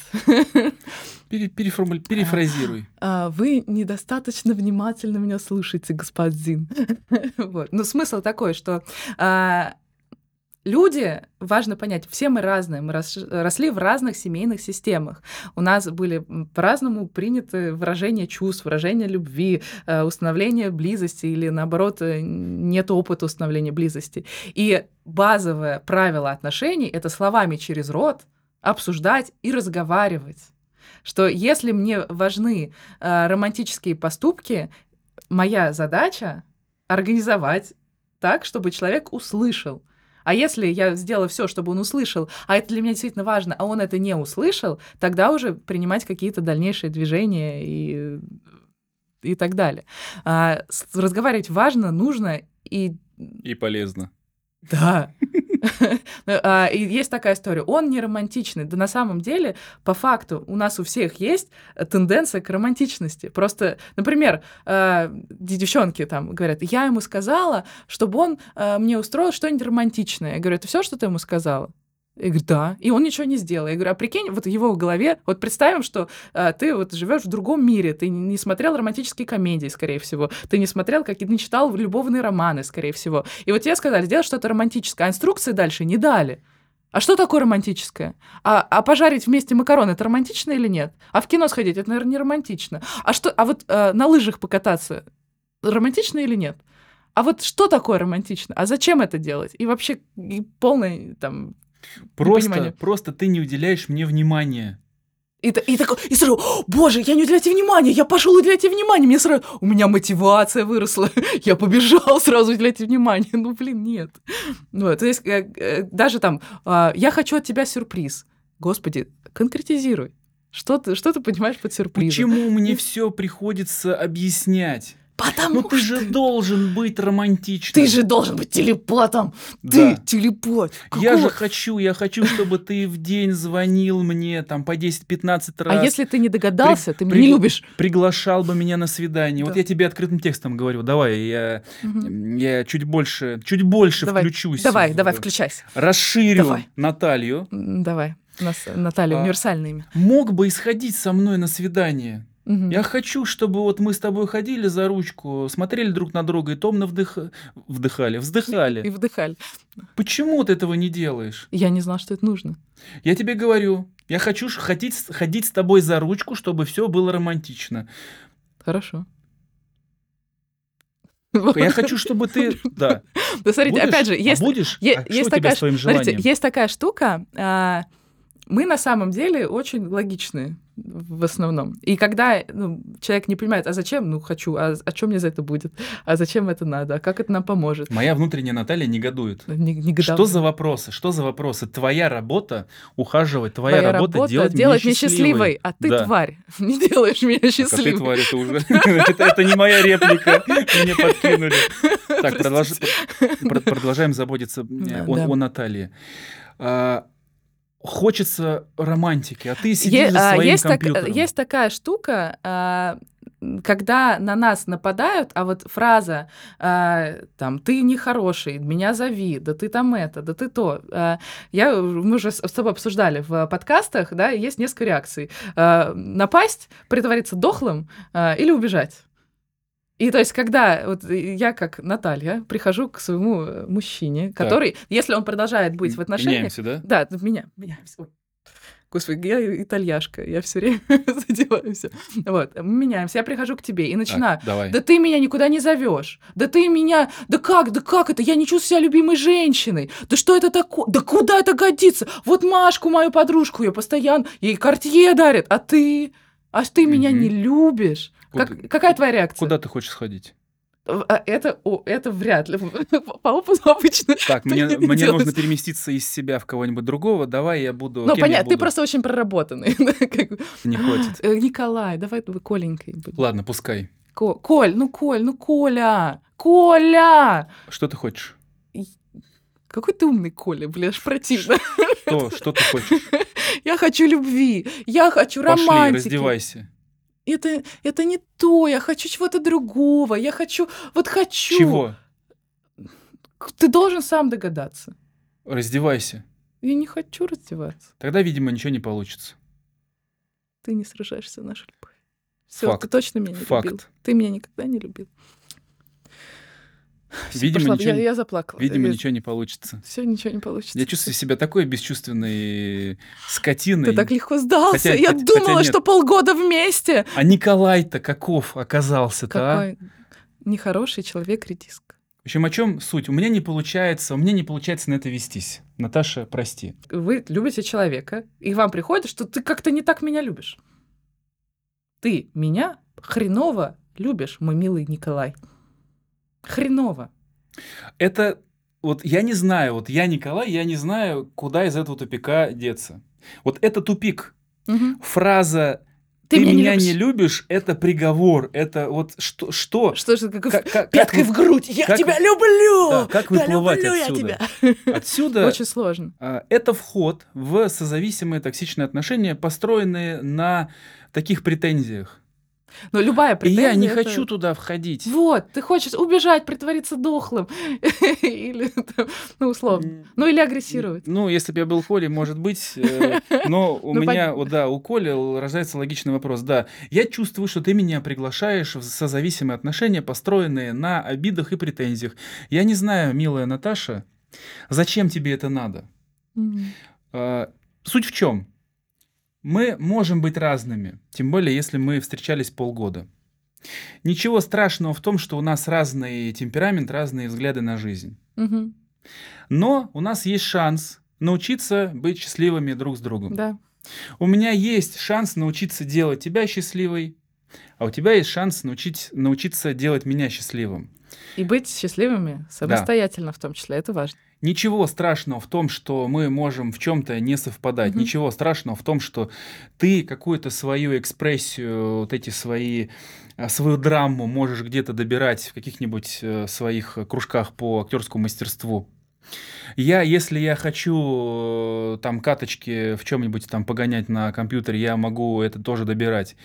Пере- переформуль- перефразируй. А, Вы недостаточно внимательно меня слушаете, господин. Вот. Но смысл такой, что а, люди, важно понять, все мы разные, мы рос- росли в разных семейных системах. У нас были по-разному приняты выражения чувств, выражения любви, э, установление близости или, наоборот, э, нет опыта установления близости. И базовое правило отношений — это словами через рот обсуждать и разговаривать. Что если мне важны э, романтические поступки, моя задача организовать так, чтобы человек услышал. А если я сделала все, чтобы он услышал, а это для меня действительно важно, а он это не услышал, тогда уже принимать какие-то дальнейшие движения и, и так далее. А, разговаривать важно, нужно и И полезно. да, И есть такая история. Он не романтичный. Да на самом деле, по факту, у нас у всех есть э, тенденция к романтичности. Просто, например, э, девчонки там говорят, я ему сказала, чтобы он э, мне устроил что-нибудь романтичное. Я говорю, это все, что ты ему сказала? Я говорю, да. И он ничего не сделал. Я говорю, а прикинь, вот в его голове, вот представим, что э, ты вот живешь в другом мире, ты не смотрел романтические комедии, скорее всего, ты не смотрел, какие не читал любовные романы, скорее всего. И вот тебе сказали, сделай что-то романтическое, а инструкции дальше не дали. А что такое романтическое? А, а пожарить вместе макароны это романтично или нет? А в кино сходить это, наверное, не романтично. А что? А вот э, на лыжах покататься романтично или нет? А вот что такое романтично? А зачем это делать? И вообще и полное там Просто, просто ты не уделяешь мне внимания. И, и такой, и сразу, «О, боже, я не уделяю тебе внимания, я пошел уделять тебе внимание, мне сразу, у меня мотивация выросла, я побежал сразу уделять тебе внимание, ну, блин, нет. Вот, то есть, э, э, даже там, а, я хочу от тебя сюрприз. Господи, конкретизируй. Что ты, что ты понимаешь под сюрпризом? Почему мне все приходится объяснять? Потому Ну ты что же должен быть романтичным. ты же должен быть телепатом. Да. Ты телепат. Я Какого же хочу, я хочу, чтобы ты в день звонил мне там по 10-15 раз. А если ты не догадался, ты меня при- не любишь. Приглашал бы меня на свидание. Вот Да. я тебе открытым текстом говорю, давай, я, Мгм. я чуть больше, чуть больше Давай, включусь. Давай, в- давай, включайся. Расширю Давай. Наталью. Давай. У нас Наталья А, универсальное имя. Мог бы исходить со мной на свидание. Мгм. Я хочу, чтобы вот мы с тобой ходили за ручку, смотрели друг на друга и томно вдых... вдыхали, И вздыхали. вдыхали. Почему ты этого не делаешь? Я не знала, что это нужно. Я тебе говорю, я хочу ходить, с- ходить с тобой за ручку, чтобы все было романтично. Хорошо. Я хочу, чтобы ты... Да. Да, смотрите, Будешь? опять же, А есть, будешь? е- А есть такая, с твоим смотрите, желанием? есть такая штука. а, мы на самом деле очень логичны в основном. И когда ну, человек не понимает, а зачем, ну хочу, а, а что мне за это будет, а зачем это надо, а как это нам поможет, Моя внутренняя Наталья негодует. не. Что за вопросы? Что за вопросы? Твоя работа ухаживать, твоя, Твоя работа, делать, меня меня счастливой. счастливой, а ты Да. тварь, не делаешь меня Так, а ты, счастливой. тварь, это уже... это, не моя реплика. Мне подкинули. Так, продолж- пр- продолжаем заботиться о, Наталье. Хочется романтики, а ты Е- сидишь за а, своим есть, так- компьютером. есть такая штука, а, когда на нас нападают, а вот фраза а, там «ты нехороший», «меня зови», «да ты там это», «да ты то». а, я, мы уже с с тобой обсуждали в подкастах, да, есть несколько реакций. А, напасть, притвориться дохлым а, или убежать. И то есть, когда вот я, как Наталья, прихожу к своему э, мужчине, который, если он продолжает быть в отношениях, Меняемся, да? да, меня, меня всё. Господи, я итальяшка, я все время задеваю все. Вот, мы меняемся. Я прихожу к тебе и начинаю. Так, давай. Да ты меня никуда не зовешь. Да ты меня... Да как? Да как это? Я не чувствую себя любимой женщиной. Да что это такое? Да куда это годится? Вот Машку, мою подружку, ее постоянно... Ей кортье дарят, а ты... А ты меня не любишь. Как- Куда- какая твоя реакция? Куда ты хочешь сходить? А Это, о, это вряд ли. По опыту обычно. Так, мне, не мне нужно переместиться из себя в кого-нибудь другого. Давай я буду... Ну, понятно, ты просто очень проработанный. Не хватит. Э, Николай, давай вы Коленькой. Ладно, пускай. Ко- Коль, ну Коль, ну Коля, Коля! Что ты хочешь? Какой ты умный, Коля, бля, аж противно. Что, что ты хочешь? Я хочу любви, я хочу Пошли, романтики. раздевайся. Это, это не то, я хочу чего-то другого, я хочу, вот хочу. Чего? Ты должен сам догадаться. Раздевайся. Я не хочу раздеваться. Тогда, видимо, ничего не получится. Ты не сражаешься нашу любовь. Все, Факт. ты точно меня не Факт. любил. Ты меня никогда не любил. Видимо, пошла. ничего я, не- я заплакала. Видимо, ничего не получится. Все, ничего не получится. Я чувствую себя такой бесчувственной скотиной. Ты так легко сдался. Хотя- я хотя- думала, хотя нет. что полгода вместе. А Николай-то каков оказался-то, а? Какой нехороший человек редиск. В общем, о чем суть? У меня не получается, у меня не получается на это вестись. Наташа, прости. Вы любите человека, и вам приходит, что ты как-то не так меня любишь. Ты меня хреново любишь, мой милый Николай. Хреново. Это вот я не знаю, вот я Николай, я не знаю, куда из этого тупика деться. Вот это тупик. Мгм. Фраза ты, ты меня, не, любишь, это приговор, это вот что, что, что же как, как, как пяткой как, в грудь, я как, тебя люблю, да, как выплывать люблю отсюда? Я тебя. Отсюда очень сложно. А, это вход в созависимые токсичные отношения, построенные на таких претензиях. Но любая претензия... Я не это... хочу туда входить. Вот, ты хочешь убежать, притвориться дохлым. или, ну, условно. Ну, или агрессировать. Ну, если бы я был Колей, может быть. Э, но у ну, меня, да, у Коли рождается логичный вопрос. Да, я чувствую, что ты меня приглашаешь в созависимые отношения, построенные на обидах и претензиях. Я не знаю, милая Наташа, зачем тебе это надо? А, суть в чем? Мы можем быть разными, тем более если мы встречались полгода. Ничего страшного в том, что у нас разный темперамент, разные взгляды на жизнь. Угу. Но у нас есть шанс научиться быть счастливыми друг с другом. Да. У меня есть шанс научиться делать тебя счастливой, а у тебя есть шанс научить, научиться делать меня счастливым. И быть счастливыми самостоятельно да. в том числе, это важно. Ничего страшного в том, что мы можем в чем-то не совпадать. Mm-hmm. Ничего страшного в том, что ты какую-то свою экспрессию, вот эти свои а, свою драму можешь где-то добирать в каких-нибудь э, своих кружках по актерскому мастерству. Я, если я хочу э, там каточки в чем-нибудь там погонять на компьютере, я могу это тоже добирать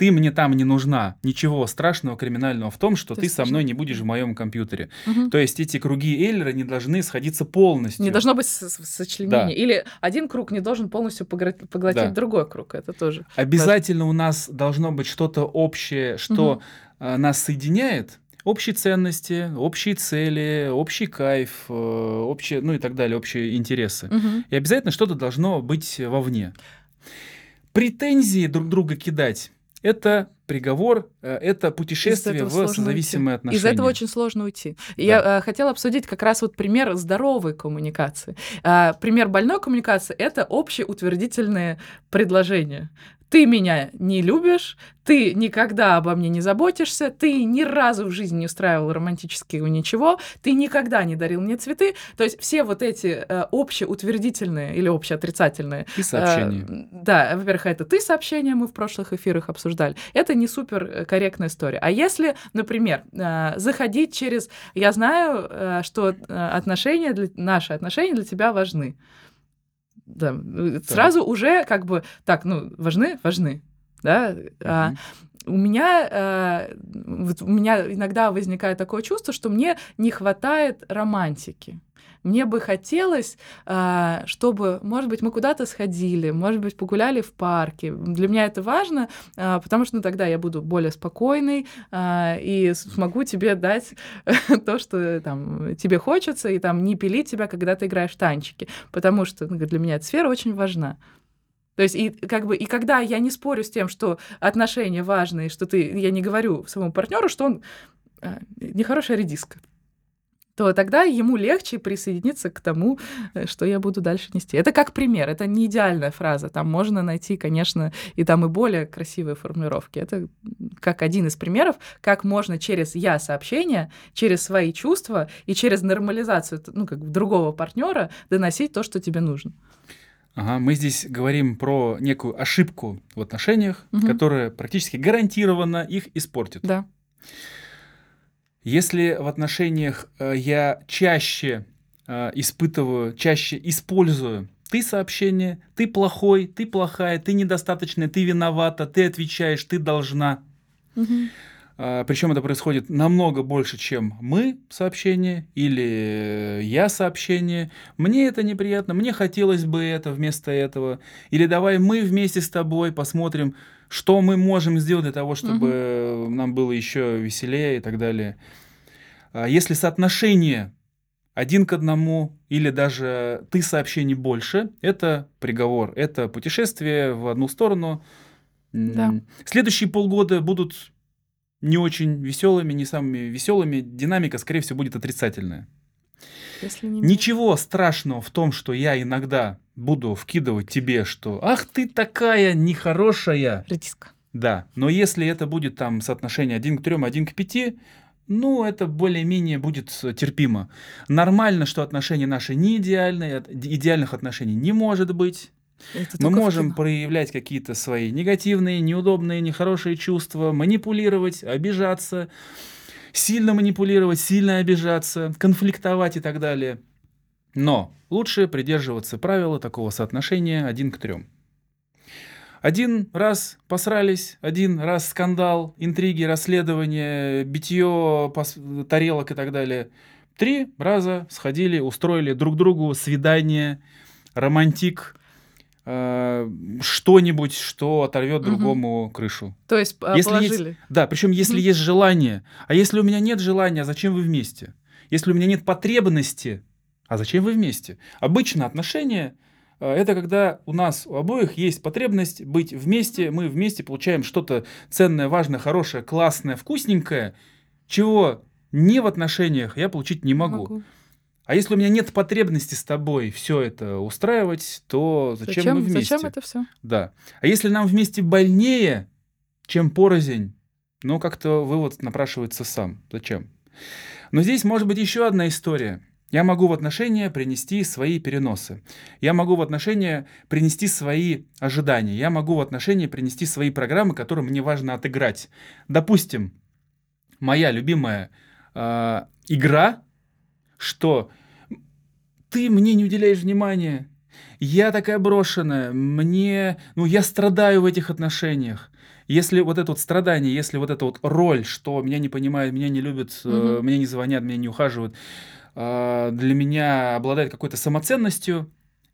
ты мне там не нужна. Ничего страшного, криминального в том, что это ты со мной не будешь в моем компьютере. Угу. То есть эти круги Эйлера не должны сходиться полностью. Не должно быть сочленения. Да. Или один круг не должен полностью поглотить да. другой круг. Это тоже. Обязательно важно. у нас должно быть что-то общее, что угу. нас соединяет, общие ценности, общие цели, общий кайф, э, общие, ну и так далее, общие интересы. Угу. И обязательно что-то должно быть вовне. Претензии друг друга кидать это приговор, э, это путешествие в созависимые уйти. отношения. Из этого очень сложно уйти. Да. Я э, хотела обсудить как раз вот пример здоровой коммуникации. Э, пример больной коммуникации — это общеутвердительные предложения ты меня не любишь, ты никогда обо мне не заботишься, ты ни разу в жизни не устраивал романтического ничего, ты никогда не дарил мне цветы. То есть все вот эти э, общеутвердительные или общеотрицательные... И сообщения. Э, да, во-первых, это ты сообщения, мы в прошлых эфирах обсуждали. Это не супер э, корректная история. А если, например, э, заходить через... Я знаю, э, что э, отношения, для... наши отношения для тебя важны да, так. сразу уже как бы так, ну, важны, важны, да. Uh-huh. А, у меня, э, вот у меня иногда возникает такое чувство, что мне не хватает романтики. Мне бы хотелось, а, чтобы, может быть, мы куда-то сходили, может быть, погуляли в парке. Для меня это важно, а, потому что ну, тогда я буду более спокойной а, и смогу тебе дать то, что там, тебе хочется, и там не пилить тебя, когда ты играешь в танчики. Потому что ну, для меня эта сфера очень важна. То есть, и как бы, и когда я не спорю с тем, что отношения важные, что ты, я не говорю своему партнеру, что он нехорошая редиска то тогда ему легче присоединиться к тому, э, что я буду дальше нести. Это как пример, это не идеальная фраза. Там можно найти, конечно, и там и более красивые формулировки. Это как один из примеров, как можно через я сообщение, через свои чувства и через нормализацию ну, как другого партнера доносить то, что тебе нужно. Ага, мы здесь говорим про некую ошибку в отношениях, угу. которая практически гарантированно их испортит. Да. Если в отношениях э, я чаще э, испытываю, чаще использую ты сообщение, ты плохой, ты плохая, ты недостаточная, ты виновата, ты отвечаешь, ты должна. Угу. А, Причем это происходит намного больше, чем мы сообщение или я сообщение. Мне это неприятно, мне хотелось бы это вместо этого. Или давай мы вместе с тобой посмотрим, что мы можем сделать для того, чтобы угу. нам было еще веселее и так далее. А если соотношение один к одному или даже ты сообщений больше, это приговор, это путешествие в одну сторону. Да. Следующие полгода будут не очень веселыми, не самыми веселыми. Динамика, скорее всего, будет отрицательная. Если не Ничего страшного в том, что я иногда буду вкидывать тебе, что «Ах, ты такая нехорошая!» Редиска. Да, но если это будет там соотношение 1 к 3, 1 к 5, ну, это более-менее будет терпимо. Нормально, что отношения наши не идеальные, идеальных отношений не может быть. Это Мы можем проявлять какие-то свои негативные, неудобные, нехорошие чувства, манипулировать, обижаться, сильно манипулировать, сильно обижаться, конфликтовать и так далее. Но лучше придерживаться правила такого соотношения один к трем. Один раз посрались, один раз скандал, интриги, расследование, битье тарелок и так далее. Три раза сходили, устроили друг другу свидание, романтик, э, что-нибудь, что оторвет Мгм. другому крышу. То есть а, Если есть- положили. Да, причем если Мгм. есть желание. А если у меня нет желания, зачем вы вместе? Если у меня нет потребности, а зачем вы вместе? Обычно отношения э, это когда у нас у обоих есть потребность быть вместе, мы вместе получаем что-то ценное, важное, хорошее, классное, вкусненькое, чего ни в отношениях я получить не могу. А если у меня нет потребности с тобой все это устраивать, то зачем, Зачем, мы вместе? зачем это все? Да. А если нам вместе больнее, чем порознь, ну, как-то вывод напрашивается сам. Зачем? Но здесь может быть еще одна история. Я могу в отношения принести свои переносы. Я могу в отношения принести свои ожидания. Я могу в отношения принести свои программы, которые мне важно отыграть. Допустим, моя любимая а, игра, что ты мне не уделяешь внимания, я такая брошенная, мне, ну, я страдаю в этих отношениях. Если вот это вот страдание, если вот эта вот роль, что меня не понимают, меня не любят, э, Мгм. мне не звонят, меня не ухаживают, а, для меня обладает какой-то самоценностью,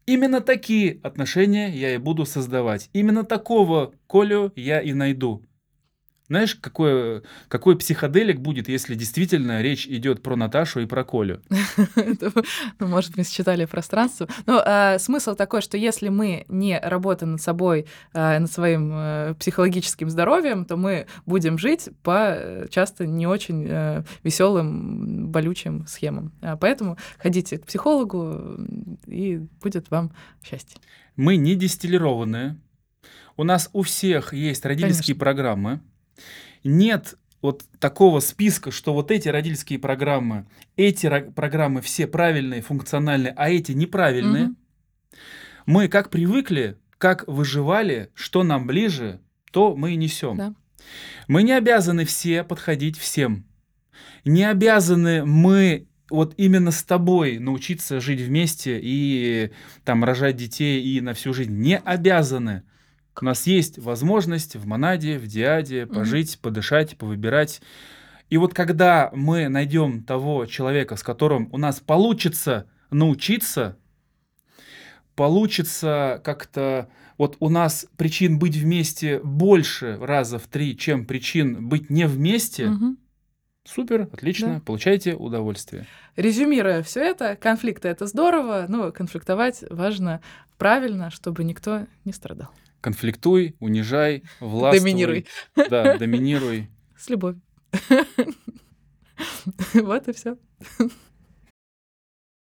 именно такие отношения я и буду создавать. Именно такого Колю я и найду. Знаешь, какой, какой психоделик будет, если действительно речь идет про Наташу и про Колю? Ну, может, мы считали пространство. Но а, смысл такой, что если мы не работаем над собой, а, над своим э, психологическим здоровьем, то мы будем жить по э, часто не очень веселым, болючим схемам. А, Поэтому ходите к психологу, и будет вам счастье. Мы не дистиллированные. У нас у всех есть родительские Конечно. программы. Нет вот такого списка, что вот эти родительские программы, эти ро- программы все правильные, функциональные, а эти неправильные. Мгм. Мы как привыкли, как выживали, что нам ближе, то мы и несем. Да. Мы не обязаны все подходить всем. Не обязаны мы вот именно с тобой научиться жить вместе и там рожать детей и на всю жизнь. Не обязаны. У нас есть возможность в монаде, в диаде пожить, подышать, повыбирать. И вот когда мы найдем того человека, с которым у нас получится научиться, получится как-то... Вот у нас причин быть вместе больше раза в три, чем причин быть не вместе. Мгм. Супер, отлично, Да. получайте удовольствие. Резюмируя все это, конфликты это здорово, но конфликтовать важно правильно, чтобы никто не страдал. Конфликтуй, унижай, властвуй. Доминируй. Да, доминируй. С любовью. Вот и все.